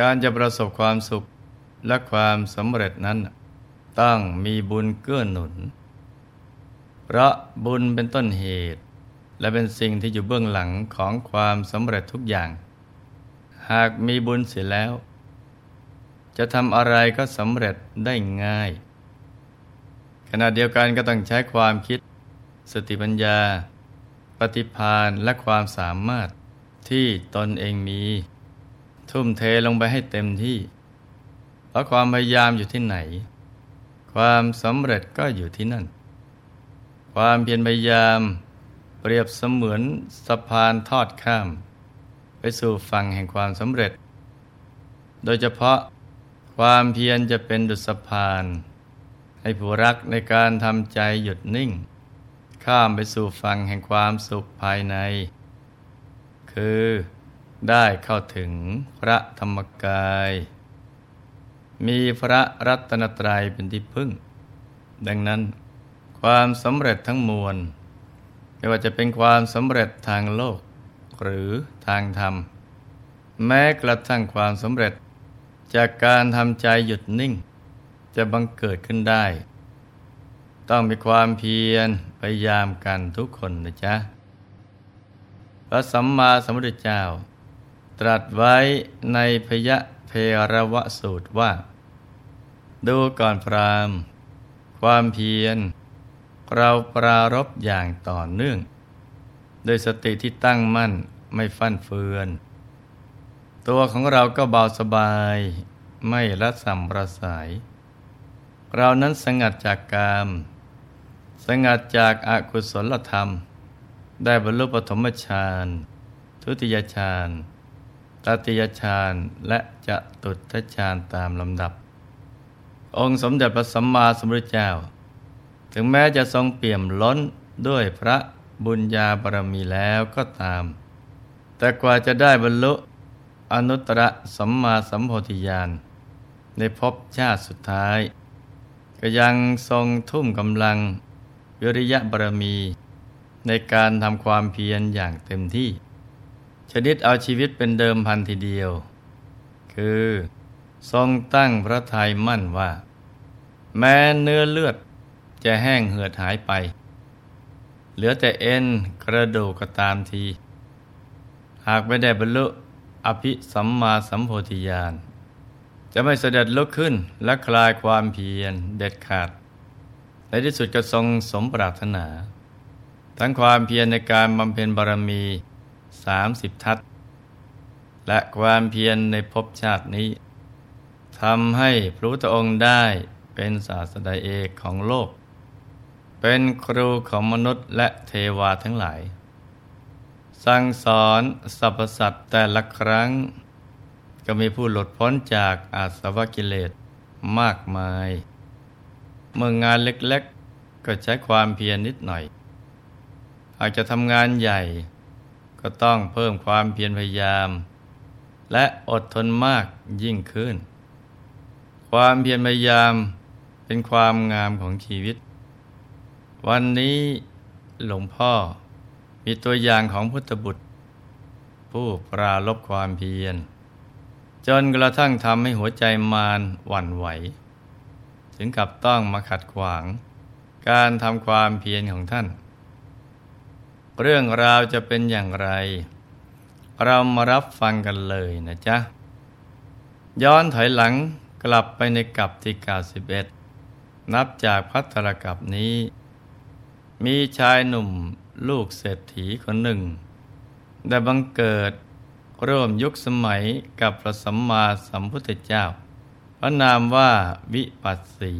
การจะประสบความสุขและความสำเร็จนั้น ต้องมีบุญเกื้อหนุน เพราะบุญเป็นต้นเหตุ และเป็นสิ่งที่อยู่เบื้องหลังของความสำเร็จทุกอย่าง หากมีบุญเสียแล้ว จะทำอะไรก็สำเร็จได้ง่าย ขณะเดียวกันก็ต้องใช้ความคิด สติปัญญา ปฏิภาณและความสามารถที่ตนเองมี ทุ่มเทลงไปให้เต็มที่ เพราะความพยายามอยู่ที่ไหน ความสำเร็จก็อยู่ที่นั่น ความเพียรพยายามเปรียบเสมือนสะพานทอดข้าม ไปสู่ฝั่งแห่งความสำเร็จ โดยเฉพาะความเพียรจะเป็นดุจสะพาน ให้ผู้รักในการทำใจหยุดนิ่ง ข้ามไปสู่ฝั่งแห่งความสุขภายใน คือ ได้เข้าถึงพระธรรมกาย มีพระรัตนตรัยเป็นที่พึ่ง ดังนั้นความสำเร็จทั้งมวล ไม่ว่าจะเป็นความสำเร็จทางโลก หรือทางธรรม แม้กระทั่งความสำเร็จจากการทำใจหยุดนิ่ง จะบังเกิดขึ้นได้ ต้องมีความเพียรพยายามกันทุกคนนะจ๊ะพระสัมมาสัมพุทธเจ้า ตรัสไว้ในพยะเพรวสูตรว่า ดูก่อนพรามความเพียร เราปรารบอย่างต่อเนื่อง โดยสติที่ตั้งมั่นไม่ฟั่นเฟือน ตัวของเราก็เบาสบายไม่ละสัมประสาย เรานั้นสงัดจากกาม สงัดจากอากุศลธรรม ได้บรรลุปฐมฌาน ทุติยฌาน ตติยฌานและจะตุตฌานตามลำดับ องค์สมเด็จพระสัมมาสัมพุทธเจ้า ถึงแม้จะทรงเปี่ยมล้นด้วยพระบุญญาบารมีแล้วก็ตาม แต่กว่าจะได้บรรลุอนุตตรสัมมาสัมโพธิญาณในภพชาติสุดท้าย ก็ยังทรงทุ่มกำลังวิริยะบารมี ในการทำความเพียรอย่างเต็มที่ ชนิดเอาชีวิตเป็นเดิมพันทีเดียว คือ ทรงตั้งพระทัยมั่นว่า แม้เนื้อเลือดจะแห้งเหือดหายไป เหลือแต่เอ็นกระดูกก็ตามที หากไม่ได้บรรลุอภิสัมมาสัมโพธิญาณจะไม่เสด็จลุกขึ้นและคลายความเพียรเด็ดขาด ในที่สุดก็ทรงสมปรารถนา ทั้งความเพียรในการบำเพ็ญบารมี สามสิบทัศ และความเพียรในภพชาตินี้ทำให้พระพุทธองค์ได้เป็นศาสดาเอกของโลก เป็นครูของมนุษย์และเทวาทั้งหลาย สั่งสอนสรรพสัตว์แต่ละครั้ง ก็มีผู้หลุดพ้นจากอาสวะกิเลสมากมาย เมื่องานเล็กๆ ก็ใช้ความเพียรนิดหน่อยหากจะทำงานใหญ่ ก็ต้องเพิ่มความเพียรพยายาม และอดทนมากยิ่งขึ้น ความเพียรพยายามเป็นความงามของชีวิต วันนี้หลวงพ่อมีตัวอย่างของพุทธบุตร ผู้ปราลบความเพียร จนกระทั่งทำให้หัวใจมารหวั่นไหว ถึงกับต้องมาขัดขวาง การทำความเพียรของท่าน เรื่องราวจะเป็นอย่างไร เรามารับฟังกันเลยนะจ๊ะ ย้อนถอยหลังกลับไปในกับที่ 91 นับจากพัทรกับนี้ มีชายหนุ่มลูกเศรษฐีคนหนึ่ง ได้บังเกิดร่วมยุคสมัยกับพระสัมมาสัมพุทธเจ้า พระนามว่าวิปัสสี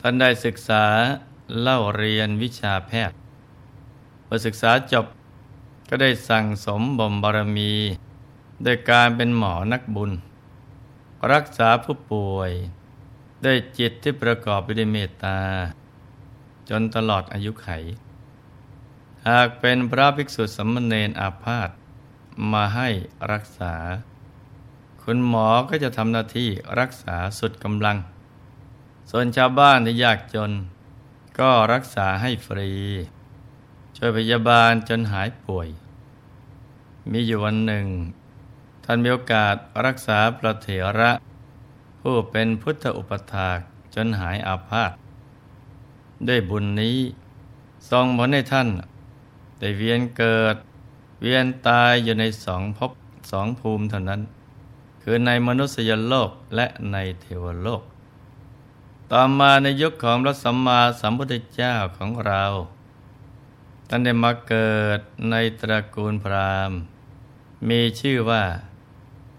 ท่านได้ศึกษาเล่าเรียนวิชาแพทย์ พอศึกษาจบก็ได้สั่งสมบ่มบารมีโดยการเป็นหมอนักบุญ รักษาผู้ป่วย ด้วยจิตที่ประกอบไปด้วยเมตตา จนตลอดอายุไข หากเป็นพระภิกษุสมณเณรอาพาธมาให้รักษา คุณหมอก็จะทำหน้าที่รักษาสุดกำลัง ส่วนชาวบ้านที่ยากจน ก็รักษาให้ฟรี ช่วยพยาบาลจนหายป่วย มีอยู่วันหนึ่ง ท่านมีโอกาสรักษาพระเถระ ผู้เป็นพุทธอุปถากจนหายอาพาธด้วยบุญนี้ทรงผลให้ท่าน ได้เวียนเกิด เวียนตายอยู่ในสองภพสองภูมิเท่านั้น คือในมนุษยโลกและในเทวโลก ต่อมาในยุคของพระสัมมาสัมพุทธเจ้าของเรา ท่านได้มาเกิดในตระกูลพราหมณ์ มีชื่อว่า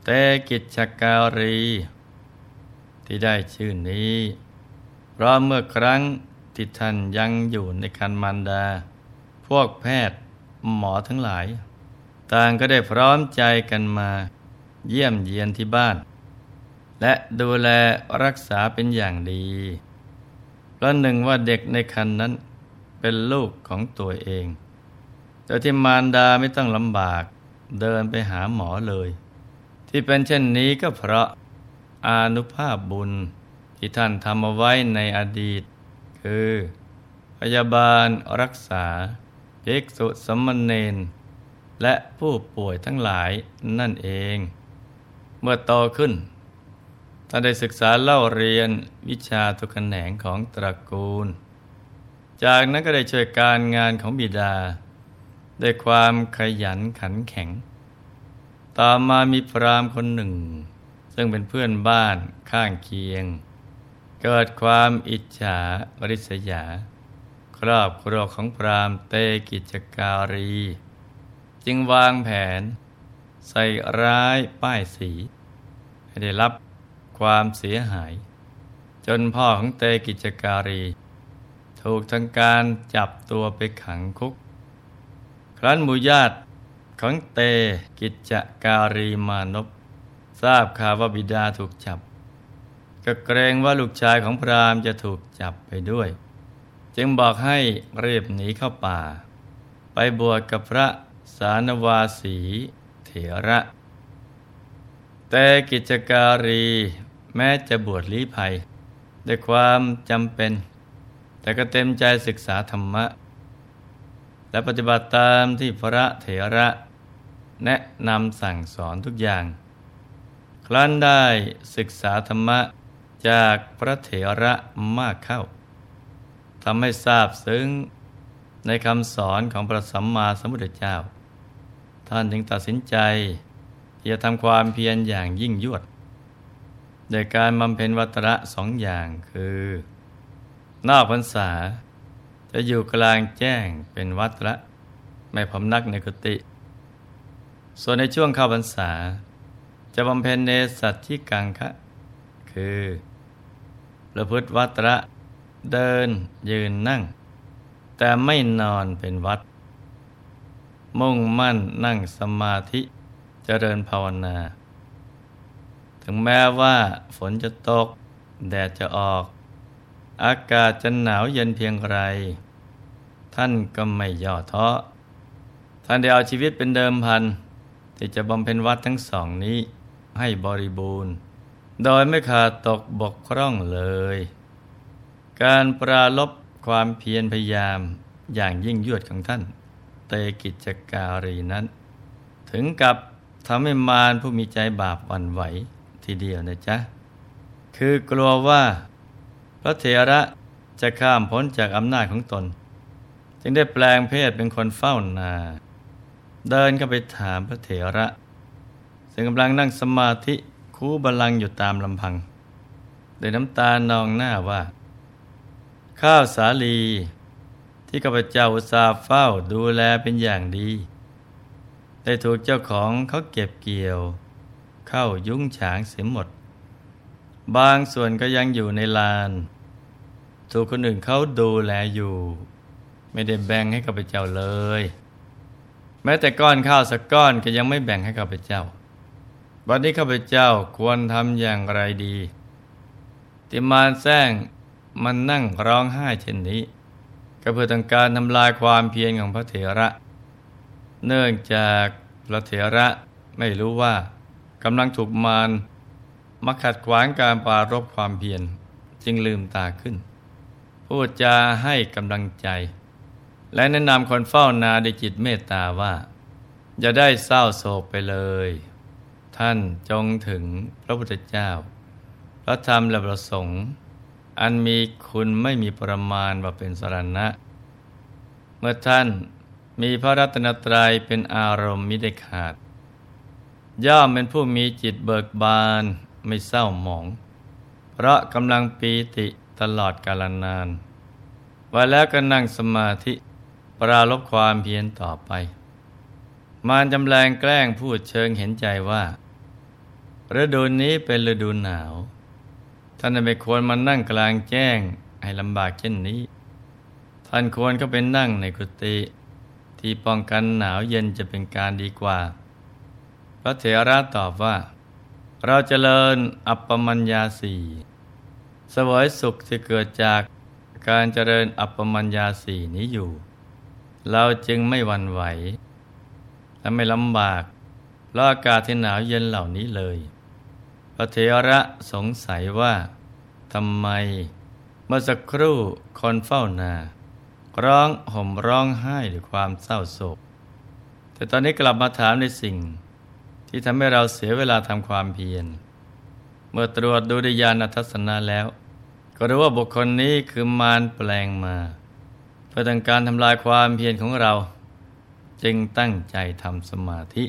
เตกิจการี ที่ได้ชื่อนี้ เพราะเมื่อครั้งที่ท่านยังอยู่ในคันมันดา พวกแพทย์หมอทั้งหลาย ต่างก็ได้พร้อมใจกันมาเยี่ยมเยียนที่บ้าน และดูแลรักษาเป็นอย่างดีเพราะหนึ่งว่าเด็กในคันนั้น เป็นลูกของตัวเอง โดยที่มารดาไม่ต้องลำบากเดินไปหาหมอเลย ที่เป็นเช่นนี้ก็เพราะอานุภาพบุญที่ท่านทำเอาไว้ในอดีต คือ พยาบาลรักษาเภิกษุสมณเณรและผู้ป่วยทั้งหลายนั่นเอง เมื่อโตขึ้นท่านได้ศึกษาเล่าเรียนวิชาทุกแขนงของตระกูล จากนั้นก็ได้ช่วยการงานของบิดา ด้วยความขยันขันแข็ง ต่อมามีพรามคนหนึ่ง ซึ่งเป็นเพื่อนบ้านข้างเคียง เกิดความอิจฉาบริษยา ครอบครัวของพรามเตกิจการี จึงวางแผน ใส่ร้ายป้ายสี ให้ได้รับความเสียหาย จนพ่อของเตกิจการี ถูกทางการจับตัวไปขังคุก ครั้นมูญาติของเตกิจจการีมานพทราบข่าวว่าบิดาถูกจับ ก็เกรงว่าลูกชายของพราหมณ์จะถูกจับไปด้วย จึงบอกให้เรียบหนีเข้าป่า ไปบวชกับพระสานวาสีเถระ แต่กิจการีแม้จะบวชลี้ภัยด้วยความจำเป็น แต่ก็เต็มใจศึกษาธรรมะ และปฏิบัติตามที่พระเถระแนะนำสั่งสอนทุกอย่าง ครั้นได้ศึกษาธรรมะจากพระเถระมากเข้าทำให้ทราบซึ้งในคำสอนของพระสัมมาสัมพุทธเจ้า ท่านจึงตัดสินใจที่จะทำความเพียรอย่างยิ่งยวด โดยการบำเพ็ญวัตระสองอย่างคือ นอกพรรษา จะอยู่กลางแจ้งเป็นวัดละ ไม่พำนักในกุฏิส่วนในช่วงเข้าพรรษา จะบำเพ็ญเนสัตที่กังคะ คือประพฤติวัตระเดินยืนนั่ง แต่ไม่นอนเป็นวัด มุ่งมั่นนั่งสมาธิจเจริญภาวนา ถึงแม้ว่าฝนจะตก แดดจะออก อากาศจะหนาวเย็นเพียงไร ท่านก็ไม่ย่อท้อท่านได้เอาชีวิตเป็นเดิมพัน ที่จะบำเพ็ญวัดทั้งสองนี้ให้บริบูรณ์ โดยไม่ขาดตกบกพร่องเลย การปราลบความเพียรพยายามอย่างยิ่งยวดของท่าน เตกิจการีนั้น ถึงกับทำให้มารผู้มีใจบาปวันไหวทีเดียวนะจ๊ะ คือกลัวว่า พระเถระจะข้ามพ้นจากอำนาจของตน จึงได้แปลงเพศเป็นคนเฝ้านา เดินเข้าไปถามพระเถระ ซึ่งกำลังนั่งสมาธิคูบาลังอยู่ตามลำพังโดยน้ำตานองหน้าว่า ข้าวสาลี ที่ข้าพเจ้าอุตสาห์เฝ้าดูแลเป็นอย่างดี ได้ถูกเจ้าของเขาเก็บเกี่ยว เข้ายุ่งฉางเสียหมด บางส่วนก็ยังอยู่ในลาน ถูกคนอื่นเขาดูแลอยู่ ไม่ได้แบ่งให้กับพเจ้าเลย แม้แต่ก้อนข้าวสักก้อนก็ยังไม่แบ่งให้กับพเจ้าวันนี้ข้าพเจ้าควรทำอย่างไรดี ติมานแซงมันนั่งร้องไห้เช่นนี้ ก็เพื่อต้องการทำลายความเพียรของพระเถระ เนื่องจากพระเถระไม่รู้ว่ากำลังถูกมาร มาขัดขวางการปรารบความเพียรจึงลืมตาขึ้น พูดจาให้กำลังใจ และแนะนำคนเฝ้านาด้วยจิตเมตตาว่า อย่าได้เศร้าโศกไปเลย ท่านจงถึงพระพุทธเจ้า พระธรรมและประสงค์ อันมีคุณไม่มีประมาณว่าเป็นสรณะ เมื่อท่านมีพระรัตนตรัยเป็นอารมณ์มิได้ขาด ย่อมเป็นผู้มีจิตเบิกบาน ไม่เศร้าหมอง เพราะกำลังปีติตลอดกาลนานว่าแล้วก็นั่งสมาธิ ปราลบความเพียรต่อไป มารจำแรงแกล้งพูดเชิงเห็นใจว่าฤดูนี้เป็นฤดูหนาว ท่านไม่ควรมานั่งกลางแจ้งให้ลำบากเช่นนี้ ท่านควรก็เป็นนั่งในกุฏิที่ป้องกันหนาวเย็นจะเป็นการดีกว่า พระเถระตอบว่า เราจเจริญอัปปมัญญาสี่สวยสุขที่เกิดจากการเจริญอัปปมัญญาสี่นี้อยู่ เราจึงไม่หวั่นไหว และไม่ลำบากเพราะอากาศที่หนาวเย็นเหล่านี้เลย พระเถระสงสัยว่าทำไม เมื่อสักครู่คนเฝ้านา ร้องห่มร้องไห้ด้วยความเศร้าโศก แต่ตอนนี้กลับมาถามในสิ่ง ที่ทำให้เราเสียเวลาทำความเพียร เมื่อตรวจดูดิยานทัศนะแล้ว ก็รู้ว่าบุคคลนี้คือมารแปลงมา เพื่อต้องการทำลายความเพียรของเรา จึงตั้งใจทำสมาธิ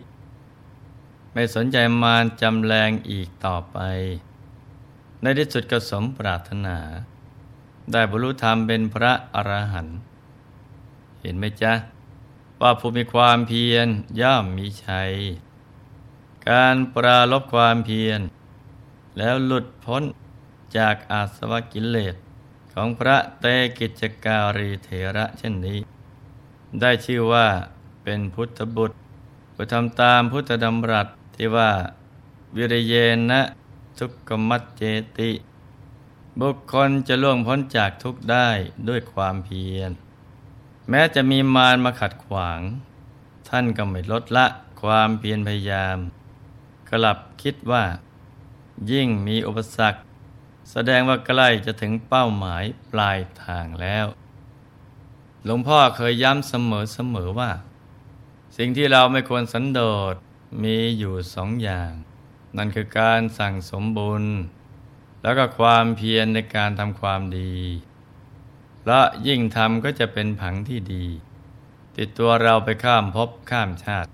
ไม่สนใจมารจำแรงอีกต่อไป ในที่สุดก็สมปรารถนา ได้บรรลุธรรมเป็นพระอรหันต์เห็นไหมจ๊ะ ว่าผู้มีความเพียรย่อมมีชัย การปราลบความเพียร แล้วหลุดพ้นจากอาสวะกิเลสของพระเตกิจการีเถระเช่นนี้ ได้ชื่อว่าเป็นพุทธบุตรผู้ทำตามพุทธดำรัสที่ว่าวิริเยนะทุกขมัจเจติ บุคคลจะล่วงพ้นจากทุกข์ได้ด้วยความเพียร แม้จะมีมารมาขัดขวาง ท่านก็ไม่ลดละความเพียรพยายาม กลับคิดว่า ยิ่งมีอุปสรรค แสดงว่าใกล้จะถึงเป้าหมายปลายทางแล้ว หลวงพ่อเคยย้ำเสมอเสมอว่า สิ่งที่เราไม่ควรสันโดษมีอยู่สองอย่าง นั่นคือการสั่งสมบุญ แล้วก็ความเพียรในการทำความดี และยิ่งทำก็จะเป็นผังที่ดี ติดตัวเราไปข้ามภพข้ามชาติ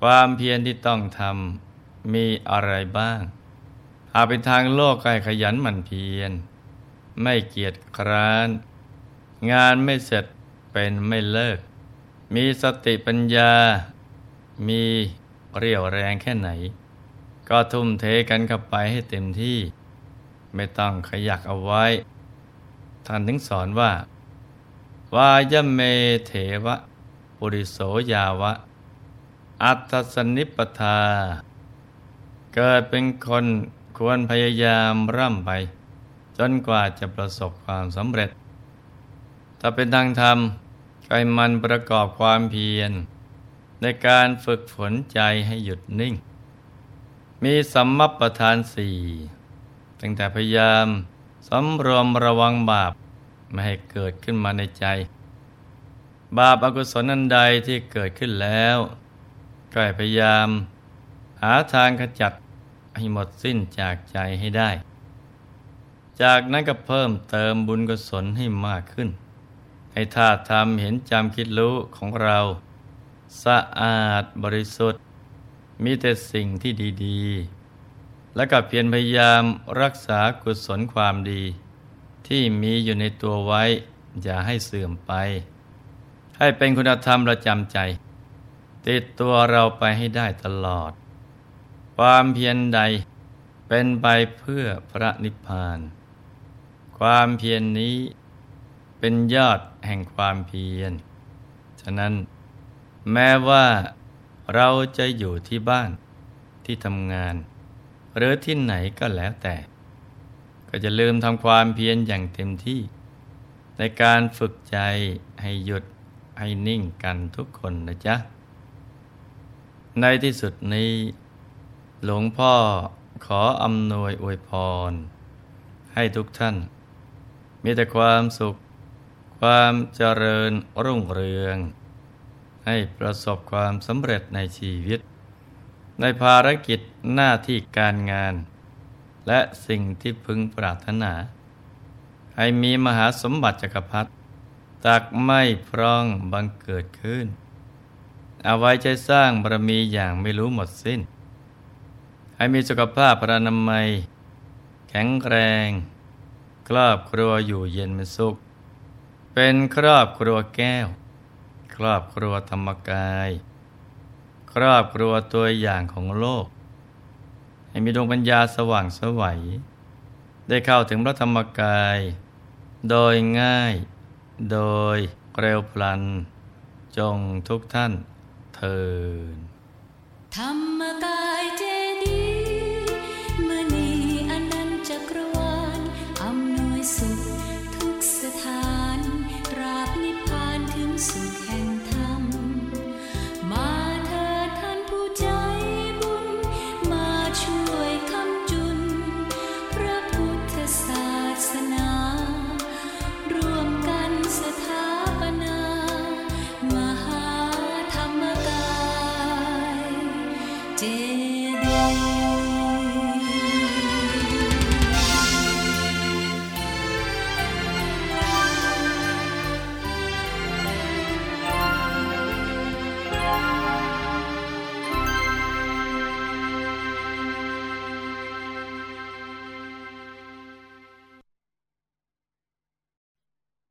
ความเพียรที่ต้องทำ มีอะไรบ้างหากเป็นทางโลกก็ให้ขยันหมั่นเพียร ไม่เกียจคร้าน งานไม่เสร็จเป็นไม่เลิก มีสติปัญญา มีเรี่ยวแรงแค่ไหน ก็ทุ่มเทกันเข้าไปให้เต็มที่ ไม่ต้องขยักเอาไว้ ท่านถึงสอนว่า วายเมเถวะ ปุริโสยาวะ อัตสนิปทา เกิดเป็นคนควรพยายามร่ำไป จนกว่าจะประสบความสำเร็จ ถ้าเป็นทางธรรมกายมันประกอบความเพียร ในการฝึกฝนใจให้หยุดนิ่ง มีสัมมัปประธานสี่ตั้งแต่พยายามสำรวมระวังบาปไม่ให้เกิดขึ้นมาในใจ บาปอากุศลนันใดที่เกิดขึ้นแล้ว ก็พยายาม หาทางขจัด ให้หมดสิ้นจากใจให้ได้ จากนั้นก็เพิ่มเติมบุญกุศลให้มากขึ้น ให้ธาตุธรรมเห็นจำคิดรู้ของเรา สะอาดบริสุทธิ์ มีแต่สิ่งที่ดี ๆ และก็เพียรพยายามรักษากุศลความดี ที่มีอยู่ในตัวไว้ อย่าให้เสื่อมไป ให้เป็นคุณธรรมประจำใจ ติดตัวเราไปให้ได้ตลอด ความเพียรใดเป็นไปเพื่อพระนิพพาน ความเพียรนนี้เป็นยอดแห่งความเพียร ฉะนั้นแม้ว่าเราจะอยู่ที่บ้านที่ทำงาน หรือที่ไหนก็แล้วแต่ ก็จะลืมทำความเพียรอย่างเต็มที่ ในการฝึกใจให้หยุดให้นิ่งกันทุกคนนะจ๊ะ ในที่สุดนี้ หลวงพ่อขออำนวยอวยพร ให้ทุกท่าน มีแต่ความสุข ความเจริญรุ่งเรือง ให้ประสบความสำเร็จในชีวิต ในภารกิจหน้าที่การงาน และสิ่งที่พึงปรารถนา ให้มีมหาสมบัติจักรพรรดิตักไม่พร้องบังเกิดขึ้น เอาไว้ใจสร้างบารมีอย่างไม่รู้หมดสิ้น ให้มีสุขภาพพระนามัย แข็งแรง ครอบครัวอยู่เย็นเป็นสุข เป็นครอบครัวแก้ว ครอบครัวธรรมกาย ครอบครัวตัวอย่างของโลก ให้มีดวงปัญญาสว่างสวัย ได้เข้าถึงพระธรรมกาย โดยง่าย โดยเร็วพลัน จงทุกท่านเทินธรรมกายเจ